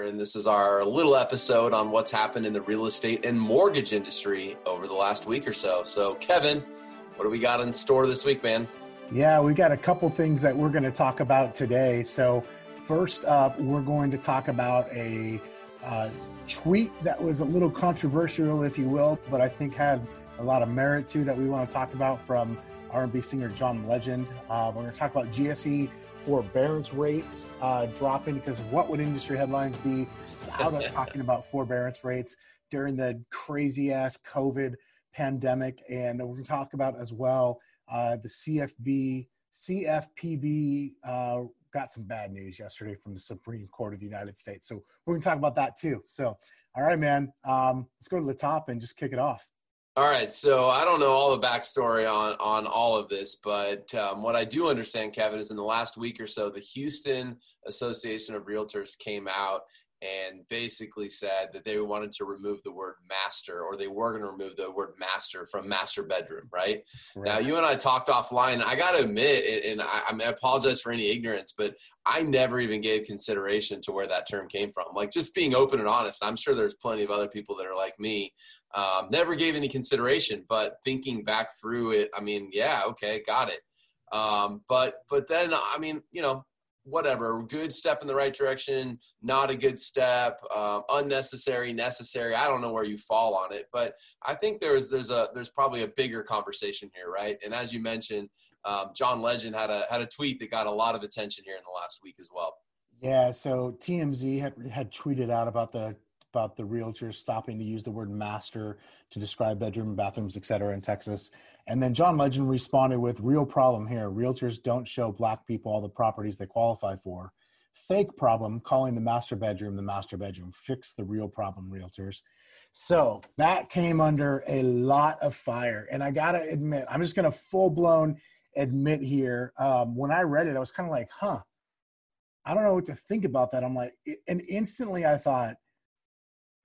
and this is our little episode on what's happened in the real estate and mortgage industry over the last week or so. So, Kevin, what do we got in store this week, man? Yeah, we got a couple things that we're going to talk about today. So, first up, we're going to talk about a uh, tweet that was a little controversial, if you will, but I think had a lot of merit to that we want to talk about from R&B singer John Legend. Uh, we're going to talk about GSE forbearance rates uh, dropping because what would industry headlines be without us talking about forbearance rates during the crazy ass COVID pandemic? And we're going to talk about as well uh, the CFB, CFPB uh, got some bad news yesterday from the Supreme Court of the United States. So we're going to talk about that too. So, all right, man, um, let's go to the top and just kick it off. All right, so I don't know all the backstory on on all of this, but um, what I do understand, Kevin, is in the last week or so, the Houston Association of Realtors came out and basically said that they wanted to remove the word master or they were going to remove the word master from master bedroom right, right. now you and i talked offline. I gotta admit and I, I, mean, I apologize for any ignorance but i never even gave consideration to where that term came from. Like just being open and honest i'm sure there's plenty of other people that are like me. Um, never gave any consideration but thinking back through it i mean yeah okay got it. Um, but but then i mean you know whatever good step in the right direction not a good step um, unnecessary necessary i don't know where you fall on it but i think there's there's a there's probably a bigger conversation here right and as you mentioned um, john legend had a had a tweet that got a lot of attention here in the last week as well yeah so tmz had had tweeted out about the about the realtors stopping to use the word master to describe bedroom, bathrooms, etc. in Texas. And then John Legend responded with real problem here. Realtors don't show black people all the properties they qualify for. Fake problem, calling the master bedroom the master bedroom. Fix the real problem, realtors. So that came under a lot of fire. And I got to admit, I'm just going to full blown admit here. Um, when I read it, I was kind of like, huh, I don't know what to think about that. I'm like, and instantly I thought,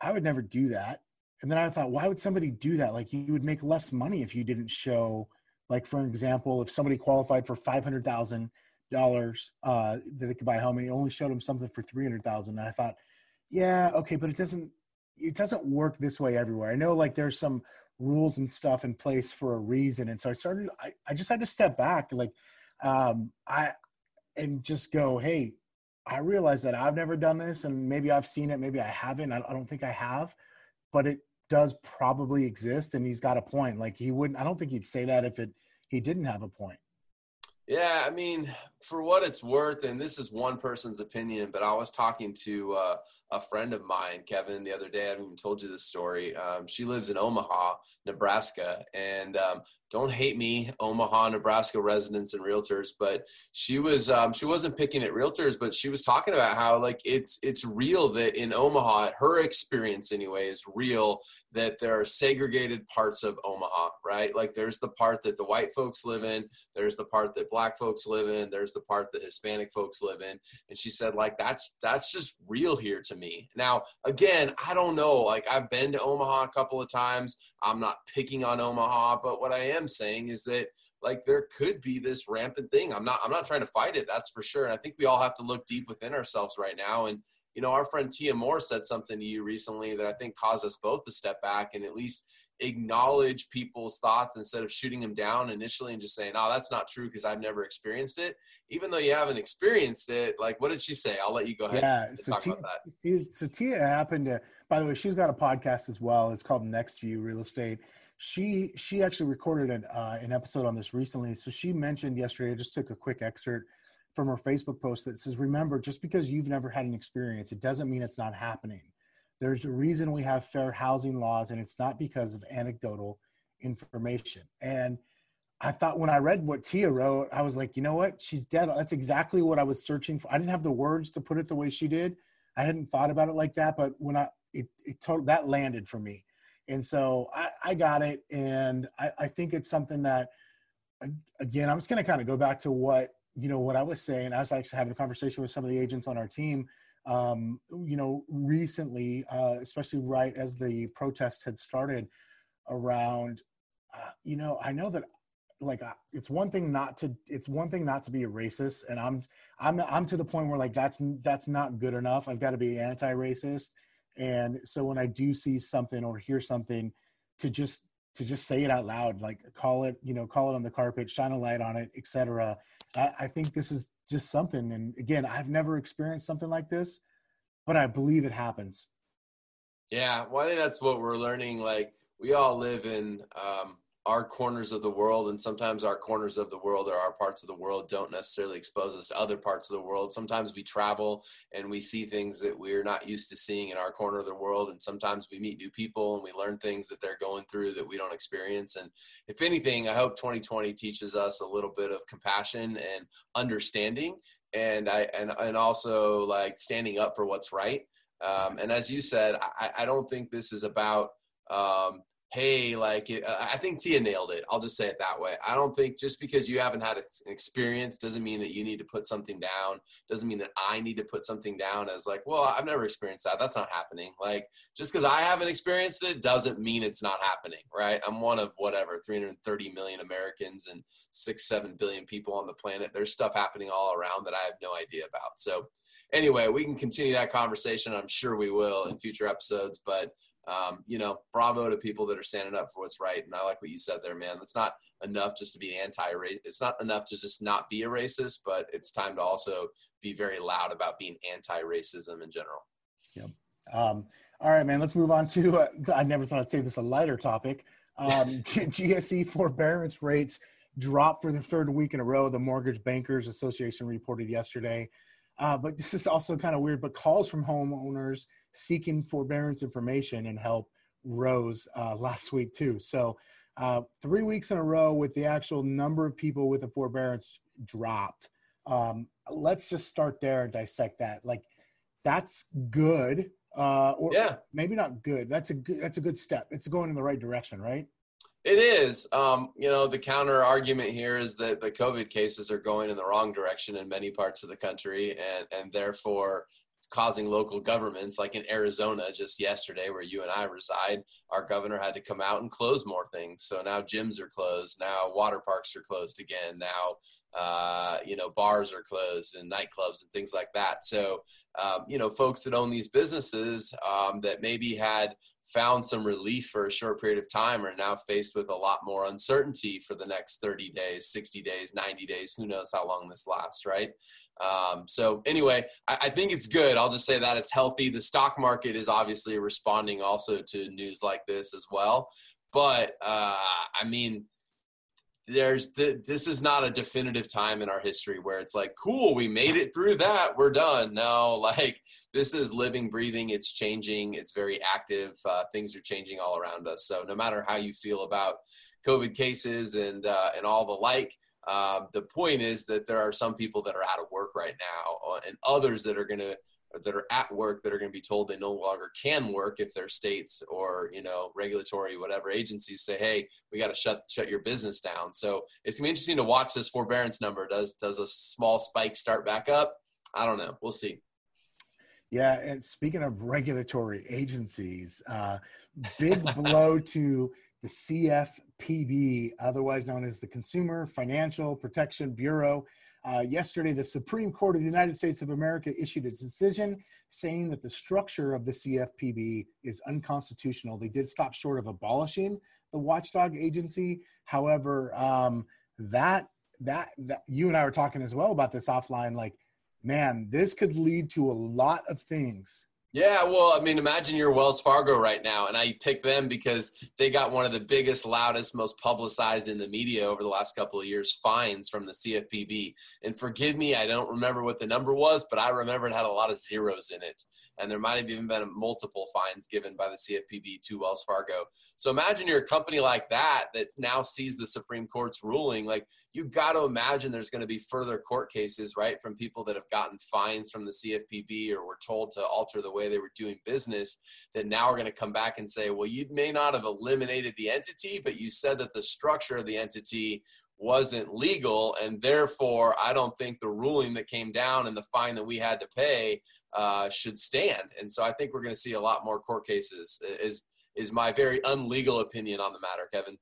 I would never do that. And then I thought, why would somebody do that? Like you would make less money if you didn't show, like for example, if somebody qualified for five hundred thousand dollars uh, that they could buy a home, and you only showed them something for three hundred thousand. And I thought, yeah, okay, but it doesn't it doesn't work this way everywhere. I know like there's some rules and stuff in place for a reason, and so I started. I, I just had to step back, like um, I and just go, hey, I realize that I've never done this, and maybe I've seen it, maybe I haven't. I, I don't think I have, but it does probably exist, and he's got a point. Like he wouldn't. I don't think he'd say that if it he didn't have a point. Yeah, I mean, for what it's worth, and this is one person's opinion, but I was talking to uh, a friend of mine, Kevin, the other day. I haven't even told you this story. Um, she lives in Omaha, Nebraska, and um, don't hate me, Omaha, Nebraska residents and realtors, but she was um, she wasn't picking at realtors, but she was talking about how like it's it's real that in Omaha, her experience anyway is real that there are segregated parts of Omaha, right? Like there's the part that the white folks live in, there's the part that black folks live in, there's the part that Hispanic folks live in, and she said like that's that's just real here to me. Now again, I don't know, like I've been to Omaha a couple of times. I'm not picking on Omaha, but what I am saying is that like there could be this rampant thing. I'm not I'm not trying to fight it, that's for sure. And I think we all have to look deep within ourselves right now. And you know, our friend Tia Moore said something to you recently that I think caused us both to step back and at least acknowledge people's thoughts instead of shooting them down initially and just saying, "Oh, that's not true because I've never experienced it." Even though you haven't experienced it, like what did she say? I'll let you go ahead. Yeah, so Tia, so Tia happened to. By the way, she's got a podcast as well. It's called Next View Real Estate. She she actually recorded an uh, an episode on this recently. So she mentioned yesterday. I just took a quick excerpt from her Facebook post that says, "Remember, just because you've never had an experience, it doesn't mean it's not happening." There's a reason we have fair housing laws, and it's not because of anecdotal information. And I thought when I read what Tia wrote, I was like, you know what? She's dead. That's exactly what I was searching for. I didn't have the words to put it the way she did. I hadn't thought about it like that, but when I it, it that landed for me. And so I, I got it. And I, I think it's something that, again, I'm just going to kind of go back to what, you know, what I was saying. I was actually having a conversation with some of the agents on our team um, you know, recently, uh, especially right as the protest had started around, uh, you know, I know that like it's one thing not to it's one thing not to be a racist and i'm i'm i'm to the point where like that's that's not good enough. I've got to be anti-racist. And so when i do see something or hear something to just to just say it out loud like call it you know call it on the carpet shine a light on it etc I, I think this is just something. And again i've never experienced something like this but i believe it happens. Yeah well i think that's what we're learning. Like we all live in um, our corners of the world and sometimes our corners of the world or our parts of the world don't necessarily expose us to other parts of the world. Sometimes we travel and we see things that we're not used to seeing in our corner of the world and sometimes we meet new people and we learn things that they're going through that we don't experience. And if anything i hope 2020 teaches us a little bit of compassion and understanding and i and, and also like standing up for what's right. Um, and as you said I, I don't think this is about um, hey, like I think Tia nailed it. I'll just say it that way. I don't think just because you haven't had an experience doesn't mean that you need to put something down. Doesn't mean that I need to put something down as like, well, I've never experienced that. That's not happening. Like just because I haven't experienced it doesn't mean it's not happening, right? I'm one of whatever 330 million Americans and six, seven billion people on the planet. There's stuff happening all around that I have no idea about. So anyway, we can continue that conversation. I'm sure we will in future episodes, but um, you know, bravo to people that are standing up for what's right. And I like what you said there, man. It's not enough just to be anti-race. It's not enough to just not be a racist, but it's time to also be very loud about being anti-racism in general. Yep. Um, all right, man. Let's move on to. Uh, I never thought I'd say this a lighter topic. Um, GSE forbearance rates dropped for the third week in a row. The Mortgage Bankers Association reported yesterday. Uh, but this is also kind of weird. But calls from homeowners seeking forbearance information and help rose uh, last week too. So uh, three weeks in a row with the actual number of people with a forbearance dropped. Um, let's just start there and dissect that. Like that's good, uh, or yeah. maybe not good. That's a good. That's a good step. It's going in the right direction, right? It is. Um, you know, the counter argument here is that the COVID cases are going in the wrong direction in many parts of the country, and and therefore causing local governments, like in Arizona just yesterday, where you and I reside, our governor had to come out and close more things. So now gyms are closed. Now water parks are closed again. Now, uh, you know, bars are closed and nightclubs and things like that. So, um, you know, folks that own these businesses um, that maybe had found some relief for a short period of time are now faced with a lot more uncertainty for the next 30 days, 60 days, 90 days. Who knows how long this lasts, right? Um, so anyway, I, I, think it's good. I'll just say that it's healthy. The stock market is obviously responding also to news like this as well. But uh, I mean, there's th- this is not a definitive time in our history where it's like, cool, we made it through that, we're done. No, like this is living, breathing. It's changing. It's very active. Uh, things are changing all around us. So no matter how you feel about COVID cases and uh, and all the like um, the point is that there are some people that are out of work right now, uh, and others that are going to that are at work that are going to be told they no longer can work if their states or you know regulatory whatever agencies say hey we got to shut shut your business down. So it's going to be interesting to watch this forbearance number. Does does a small spike start back up? I don't know. We'll see. Yeah and speaking of regulatory agencies uh, big blow to the CFPB, otherwise known as the Consumer Financial Protection Bureau. Uh, yesterday, the Supreme Court of the United States of America issued a decision saying that the structure of the CFPB is unconstitutional. They did stop short of abolishing the watchdog agency. However, um, that, that that you and I were talking as well about this offline. Like, man, this could lead to a lot of things yeah, well, I mean, imagine you're Wells Fargo right now, and I pick them because they got one of the biggest, loudest, most publicized in the media over the last couple of years fines from the CFPB. And forgive me, I don't remember what the number was, but I remember it had a lot of zeros in it and there might have even been multiple fines given by the CFPB to Wells Fargo. So imagine you're a company like that that now sees the Supreme Court's ruling. Like you got to imagine there's going to be further court cases, right, from people that have gotten fines from the CFPB or were told to alter the way they were doing business. That now we're going to come back and say, well, you may not have eliminated the entity, but you said that the structure of the entity wasn't legal and therefore i don't think the ruling that came down and the fine that we had to pay uh, should stand. And so I think we're going to see a lot more court cases. Is is my very unlegal opinion on the matter, Kevin?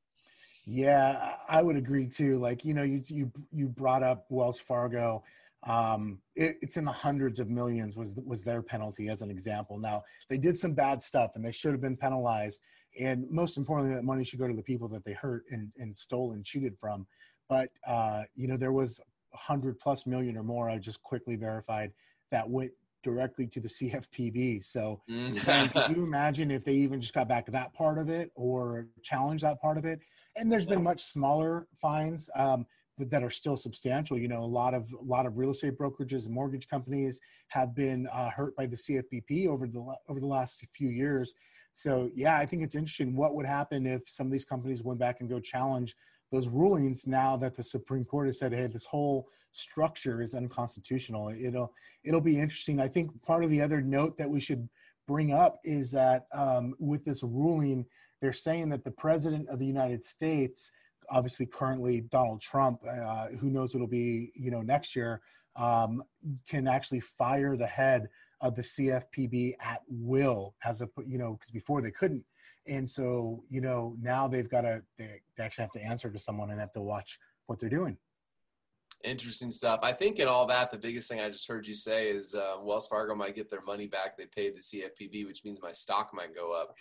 Yeah, I would agree too. Like you know, you you you brought up Wells Fargo. Um, it, it's in the hundreds of millions was was their penalty as an example. Now they did some bad stuff and they should have been penalized. And most importantly, that money should go to the people that they hurt and, and stole and cheated from. But uh, you know, there was a hundred plus million or more. I just quickly verified that went directly to the CFPB. So mm. could you imagine if they even just got back to that part of it or challenge that part of it? And there's been much smaller fines um, that are still substantial. You know, a lot of a lot of real estate brokerages and mortgage companies have been uh, hurt by the CFPB over the over the last few years. So yeah, I think it's interesting. What would happen if some of these companies went back and go challenge those rulings now that the Supreme Court has said, hey, this whole structure is unconstitutional. It'll it'll be interesting. I think part of the other note that we should bring up is that um, with this ruling, they're saying that the president of the United States, obviously currently Donald Trump, uh, who knows what'll be, you know, next year, um, can actually fire the head of the CFPB at will, as a you know, because before they couldn't. And so you know now they've got to they, they actually have to answer to someone and have to watch what they're doing. Interesting stuff. I think in all that the biggest thing i just heard you say is uh, wells fargo might get their money back. They paid the cfpb which means my stock might go up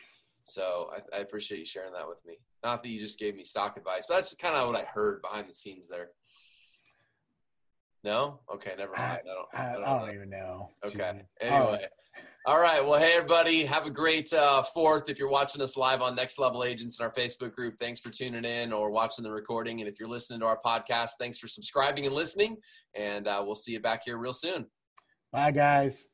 so I, I appreciate you sharing that with me not that you just gave me stock advice but that's kind of what i heard behind the scenes there no okay never mind i, don't, I, I don't, I don't even know okay anyway all right. Well, hey, everybody. Have a great uh, fourth. If you're watching us live on Next Level Agents in our Facebook group, thanks for tuning in or watching the recording. And if you're listening to our podcast, thanks for subscribing and listening. And uh, we'll see you back here real soon. Bye, guys.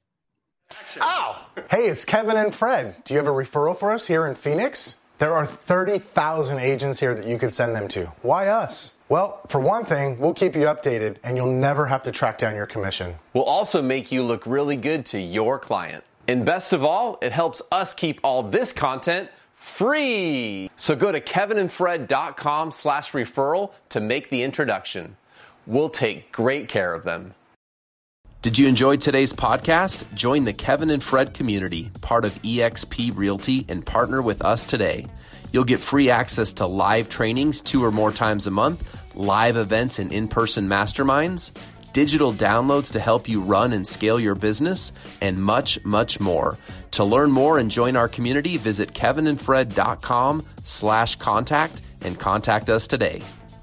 Ow! Oh. Hey, it's Kevin and Fred. Do you have a referral for us here in Phoenix? There are 30,000 agents here that you could send them to. Why us? Well, for one thing, we'll keep you updated and you'll never have to track down your commission. We'll also make you look really good to your client. And best of all, it helps us keep all this content free. So go to kevinandfred.com slash referral to make the introduction. We'll take great care of them. Did you enjoy today's podcast? Join the Kevin and Fred community, part of eXp Realty, and partner with us today. You'll get free access to live trainings two or more times a month, live events and in person masterminds digital downloads to help you run and scale your business, and much, much more. To learn more and join our community, visit kevinandfred.com slash contact and contact us today.